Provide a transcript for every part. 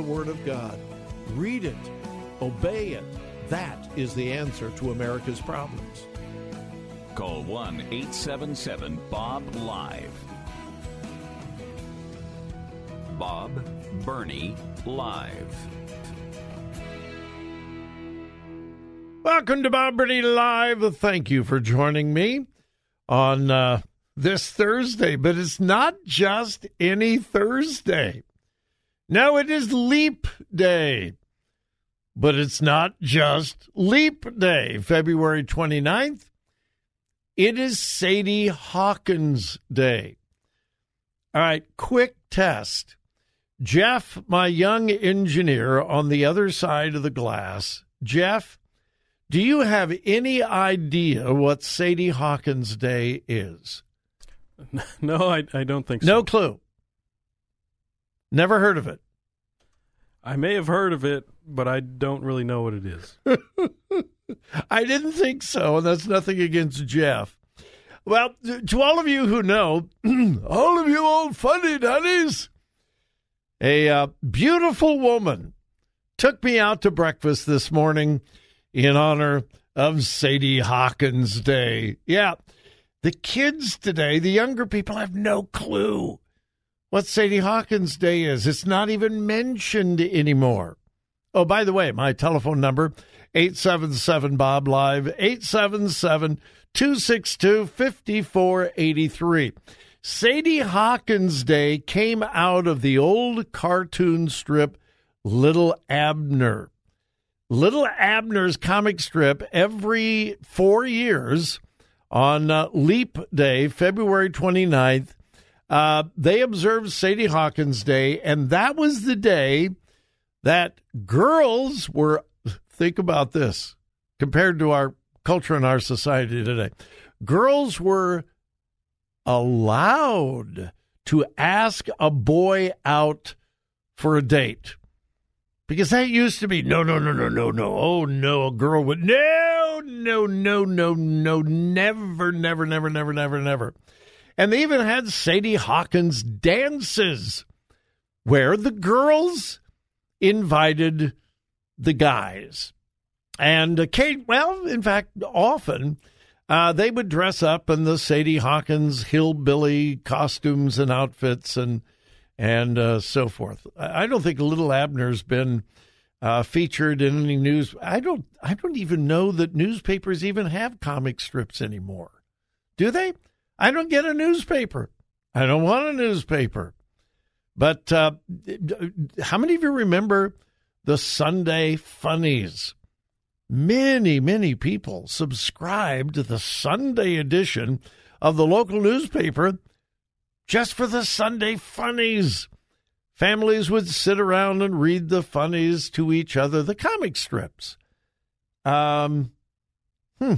The Word of God. Read it, obey it. That is the answer to America's problems. Call 1 877 Bob Live. Bob Burney Live. Welcome to Bob Burney Live. Thank you for joining me on uh, this Thursday, but it's not just any Thursday. No, it is Leap Day. But it's not just Leap Day, February 29th. It is Sadie Hawkins Day. All right, quick test. Jeff, my young engineer on the other side of the glass, Jeff, do you have any idea what Sadie Hawkins Day is? No, I, I don't think so. No clue. Never heard of it. I may have heard of it, but I don't really know what it is. I didn't think so, and that's nothing against Jeff. Well, to all of you who know, all of you old funny dunnies, a uh, beautiful woman took me out to breakfast this morning in honor of Sadie Hawkins Day. Yeah, the kids today, the younger people, have no clue what Sadie Hawkins Day is. It's not even mentioned anymore. Oh, by the way, my telephone number, 877 Bob Live, 877 262 5483. Sadie Hawkins Day came out of the old cartoon strip Little Abner. Little Abner's comic strip every four years on uh, Leap Day, February 29th. Uh, they observed Sadie Hawkins Day, and that was the day that girls were, think about this, compared to our culture and our society today, girls were allowed to ask a boy out for a date. Because that used to be no, no, no, no, no, no. Oh, no, a girl would, no, no, no, no, no, never, never, never, never, never, never. And they even had Sadie Hawkins dances where the girls invited the guys. And uh, Kate, well, in fact, often uh, they would dress up in the Sadie Hawkins hillbilly costumes and outfits and and uh, so forth. I don't think Little Abner's been uh, featured in any news. I don't. I don't even know that newspapers even have comic strips anymore. Do they? I don't get a newspaper. I don't want a newspaper. But uh, how many of you remember the Sunday Funnies? Many, many people subscribed to the Sunday edition of the local newspaper just for the Sunday Funnies. Families would sit around and read the funnies to each other, the comic strips. Um, hmm,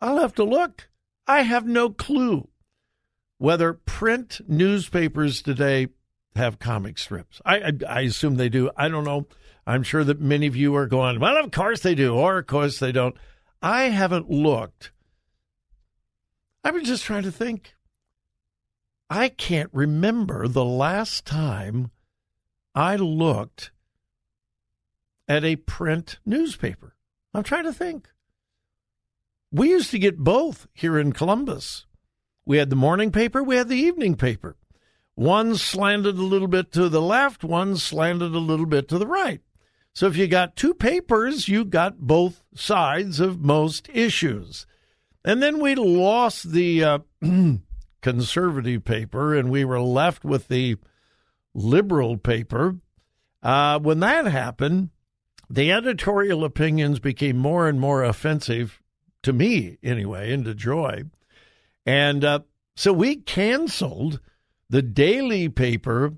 I'll have to look. I have no clue whether print newspapers today have comic strips. I, I, I assume they do. I don't know. I'm sure that many of you are going, well, of course they do, or of course they don't. I haven't looked. I was just trying to think. I can't remember the last time I looked at a print newspaper. I'm trying to think. We used to get both here in Columbus. We had the morning paper, we had the evening paper. One slanted a little bit to the left, one slanted a little bit to the right. So if you got two papers, you got both sides of most issues. And then we lost the uh, conservative paper and we were left with the liberal paper. Uh, when that happened, the editorial opinions became more and more offensive to me, anyway, and to Joy. And uh, so we canceled the daily paper.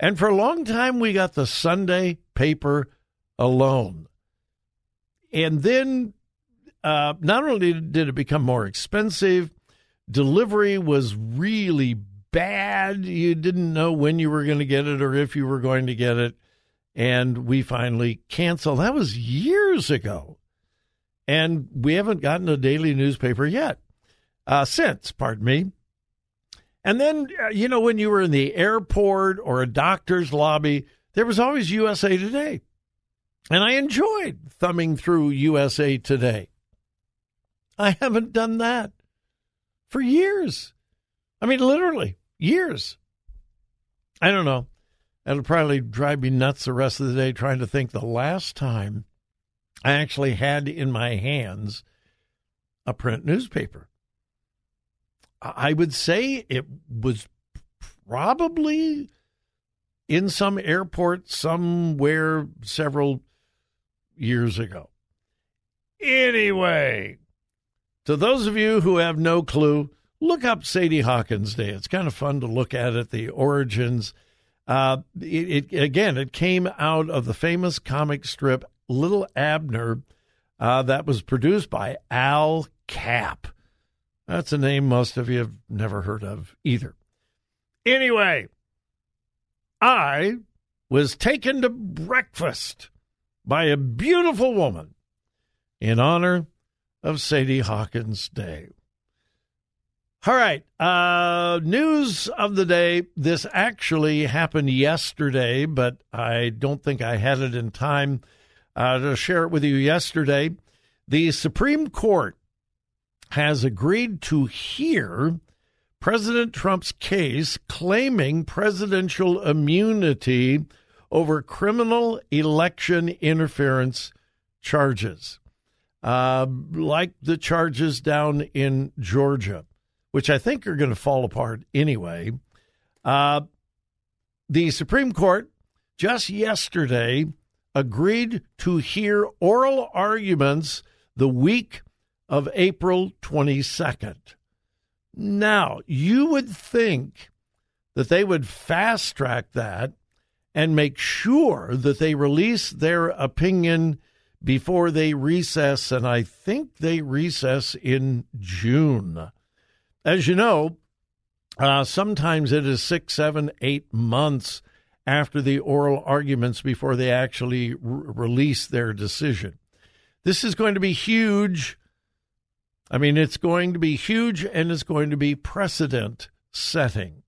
And for a long time, we got the Sunday paper alone. And then uh, not only did it become more expensive, delivery was really bad. You didn't know when you were going to get it or if you were going to get it. And we finally canceled. That was years ago. And we haven't gotten a daily newspaper yet, uh, since, pardon me. And then, uh, you know, when you were in the airport or a doctor's lobby, there was always USA Today. And I enjoyed thumbing through USA Today. I haven't done that for years. I mean, literally, years. I don't know. It'll probably drive me nuts the rest of the day trying to think the last time I actually had in my hands a print newspaper. I would say it was probably in some airport somewhere several years ago. Anyway, to those of you who have no clue, look up Sadie Hawkins Day. It's kind of fun to look at it, the origins. Uh, it, it, again, it came out of the famous comic strip Little Abner, uh, that was produced by Al Capp. That's a name most of you have never heard of either. Anyway, I was taken to breakfast by a beautiful woman in honor of Sadie Hawkins Day. All right, uh, news of the day. This actually happened yesterday, but I don't think I had it in time uh, to share it with you yesterday. The Supreme Court has agreed to hear President Trump's case claiming presidential immunity over criminal election interference charges, uh, like the charges down in Georgia, which I think are going to fall apart anyway. Uh, the Supreme Court just yesterday agreed to hear oral arguments the week of April 22nd. Now, you would think that they would fast track that and make sure that they release their opinion before they recess, and I think they recess in June. As you know, uh, sometimes it is six, seven, eight months after the oral arguments before they actually release their decision. This is going to be huge. I mean, it's going to be huge and it's going to be precedent setting.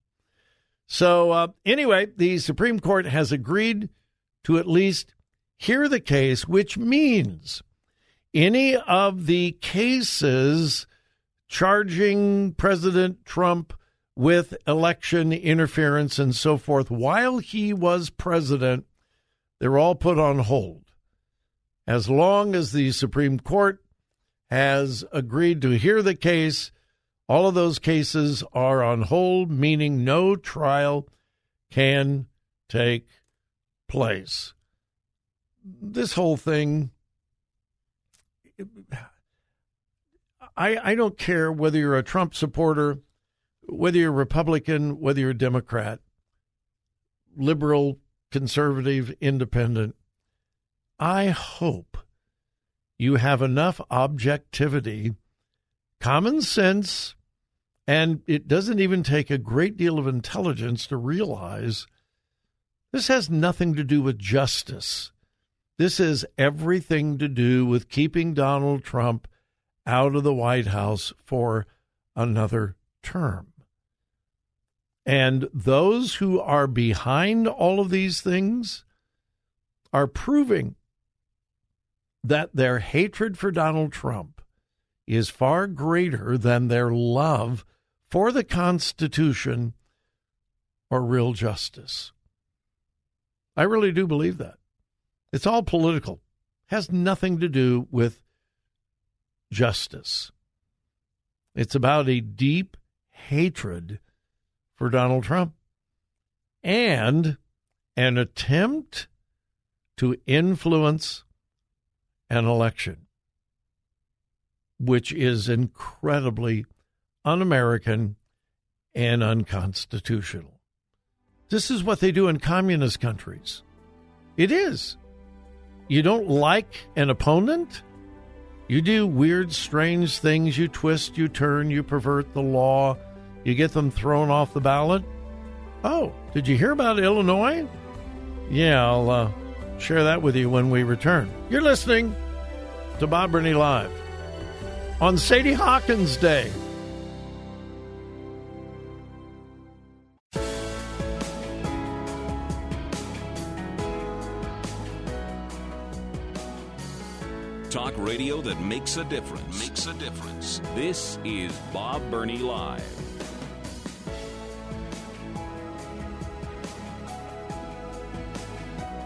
So, uh, anyway, the Supreme Court has agreed to at least hear the case, which means any of the cases charging President Trump with election interference and so forth while he was president, they're all put on hold. As long as the Supreme Court has agreed to hear the case, all of those cases are on hold, meaning no trial can take place. This whole thing, I, I don't care whether you're a Trump supporter whether you're Republican, whether you're a Democrat, liberal, conservative, independent, I hope you have enough objectivity, common sense, and it doesn't even take a great deal of intelligence to realize this has nothing to do with justice. This has everything to do with keeping Donald Trump out of the White House for another term. And those who are behind all of these things are proving that their hatred for Donald Trump is far greater than their love for the Constitution or real justice. I really do believe that. It's all political. Has nothing to do with justice. It's about a deep hatred for Donald Trump and an attempt to influence an election, which is incredibly un American and unconstitutional. This is what they do in communist countries. It is. You don't like an opponent? You do weird, strange things. You twist, you turn, you pervert the law, you get them thrown off the ballot. Oh, did you hear about Illinois? Yeah, I'll uh, share that with you when we return. You're listening to Bob Burney Live on Sadie Hawkins Day. Talk radio that makes a difference. Makes a difference. This is Bob Burney Live.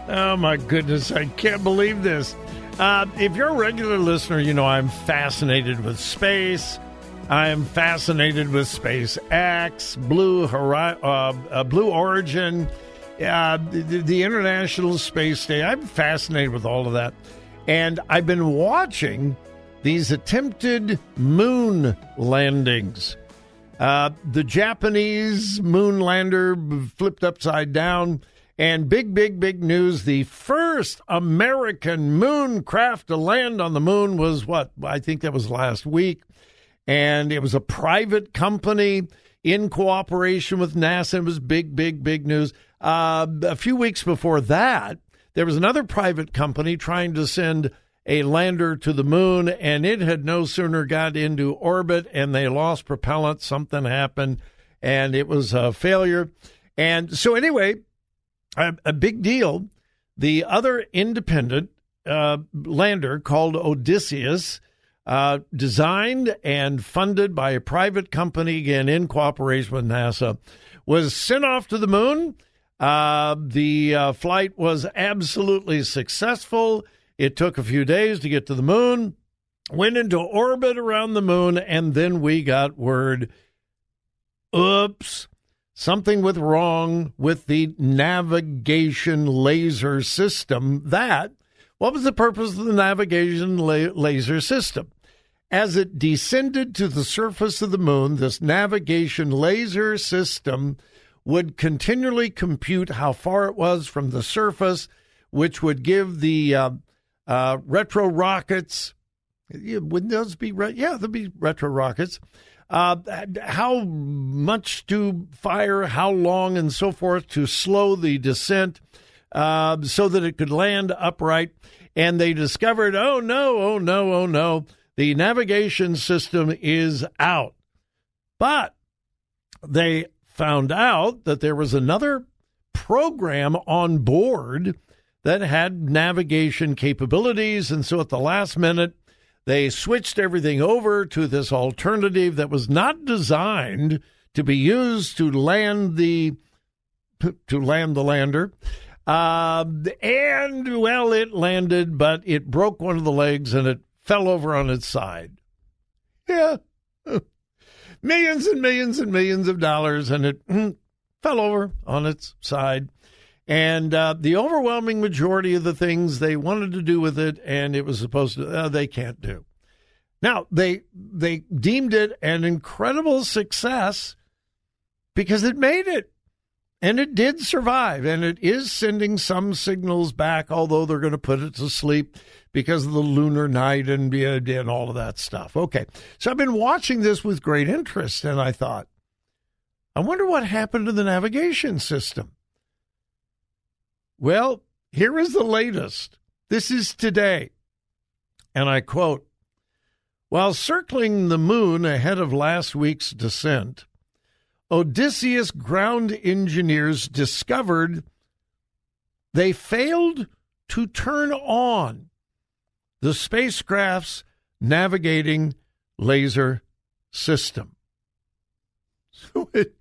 Oh my goodness, I can't believe this. Uh, if you're a regular listener, you know I'm fascinated with space. I am fascinated with SpaceX, Blue Hori- uh, uh, Blue Origin, uh, the, the International Space Station. I'm fascinated with all of that. And I've been watching these attempted moon landings. Uh, the Japanese moon lander flipped upside down. And big, big, big news the first American moon craft to land on the moon was what? I think that was last week. And it was a private company in cooperation with NASA. It was big, big, big news. Uh, a few weeks before that, there was another private company trying to send a lander to the moon, and it had no sooner got into orbit and they lost propellant. Something happened, and it was a failure. And so, anyway, a, a big deal. The other independent uh, lander called Odysseus, uh, designed and funded by a private company, again in cooperation with NASA, was sent off to the moon uh, the uh, flight was absolutely successful. It took a few days to get to the moon, went into orbit around the moon, and then we got word oops, something was wrong with the navigation laser system. That, what was the purpose of the navigation la- laser system? As it descended to the surface of the moon, this navigation laser system would continually compute how far it was from the surface, which would give the uh, uh, retro rockets. Wouldn't those be? Re- yeah, there'd be retro rockets. Uh, how much to fire, how long, and so forth to slow the descent uh, so that it could land upright. And they discovered, oh no, oh no, oh no, the navigation system is out. But they found out that there was another program on board that had navigation capabilities. And so at the last minute, they switched everything over to this alternative that was not designed to be used to land the to land the lander. Uh, and well, it landed, but it broke one of the legs and it fell over on its side. Yeah, millions and millions and millions of dollars, and it fell over on its side. And uh, the overwhelming majority of the things they wanted to do with it, and it was supposed to, uh, they can't do. Now they they deemed it an incredible success because it made it, and it did survive, and it is sending some signals back, although they're going to put it to sleep because of the lunar night and, and all of that stuff. Okay. So I've been watching this with great interest, and I thought, I wonder what happened to the navigation system. Well, here is the latest. This is today. And I quote While circling the moon ahead of last week's descent, Odysseus ground engineers discovered they failed to turn on the spacecraft's navigating laser system. So it,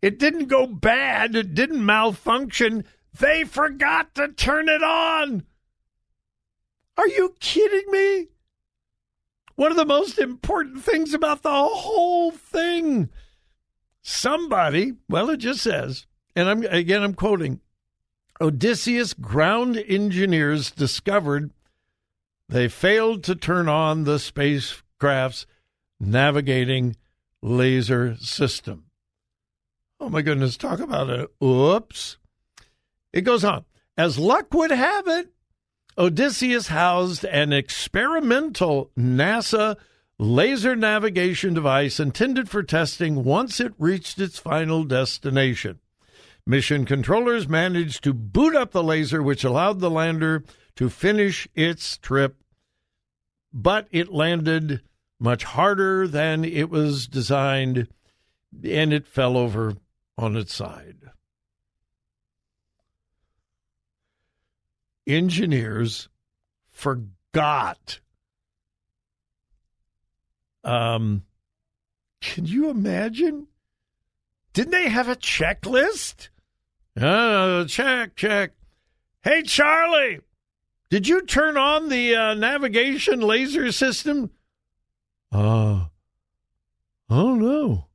it didn't go bad, it didn't malfunction. They forgot to turn it on. Are you kidding me? One of the most important things about the whole thing. Somebody, well, it just says, and I'm again I'm quoting Odysseus ground engineers discovered they failed to turn on the spacecraft's navigating laser system. Oh my goodness, talk about it. Oops. It goes on. As luck would have it, Odysseus housed an experimental NASA laser navigation device intended for testing once it reached its final destination. Mission controllers managed to boot up the laser, which allowed the lander to finish its trip, but it landed much harder than it was designed and it fell over on its side. Engineers forgot. Um, can you imagine? Didn't they have a checklist? Uh, check, check. Hey, Charlie, did you turn on the uh, navigation laser system? Uh, oh no.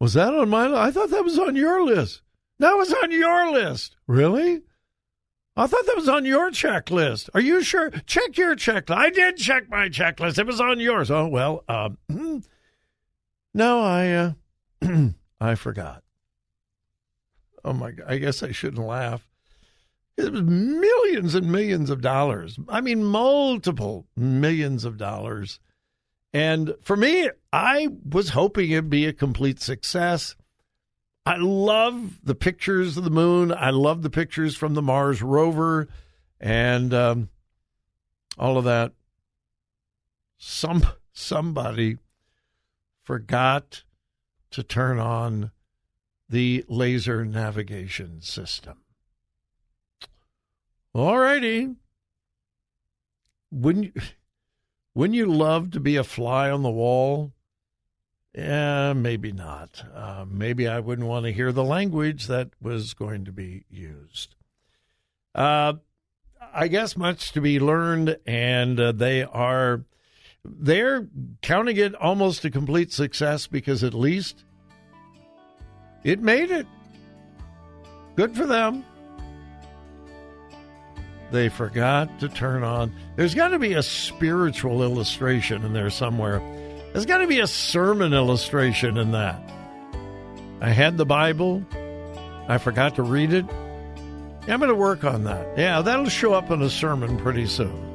Was that on my? I thought that was on your list. That was on your list. Really? I thought that was on your checklist. Are you sure? Check your checklist. I did check my checklist. It was on yours. Oh well. Uh, no, I uh, I forgot. Oh my! I guess I shouldn't laugh. It was millions and millions of dollars. I mean, multiple millions of dollars. And for me, I was hoping it'd be a complete success. I love the pictures of the moon. I love the pictures from the Mars rover and um, all of that. Some somebody forgot to turn on the laser navigation system. All righty. Wouldn't you, wouldn't you love to be a fly on the wall? Yeah, maybe not. Uh, maybe I wouldn't want to hear the language that was going to be used. Uh, I guess much to be learned, and uh, they are they're counting it almost a complete success because at least it made it. Good for them they forgot to turn on. There's got to be a spiritual illustration in there somewhere. There's got to be a sermon illustration in that. I had the Bible, I forgot to read it. I'm going to work on that. Yeah, that'll show up in a sermon pretty soon.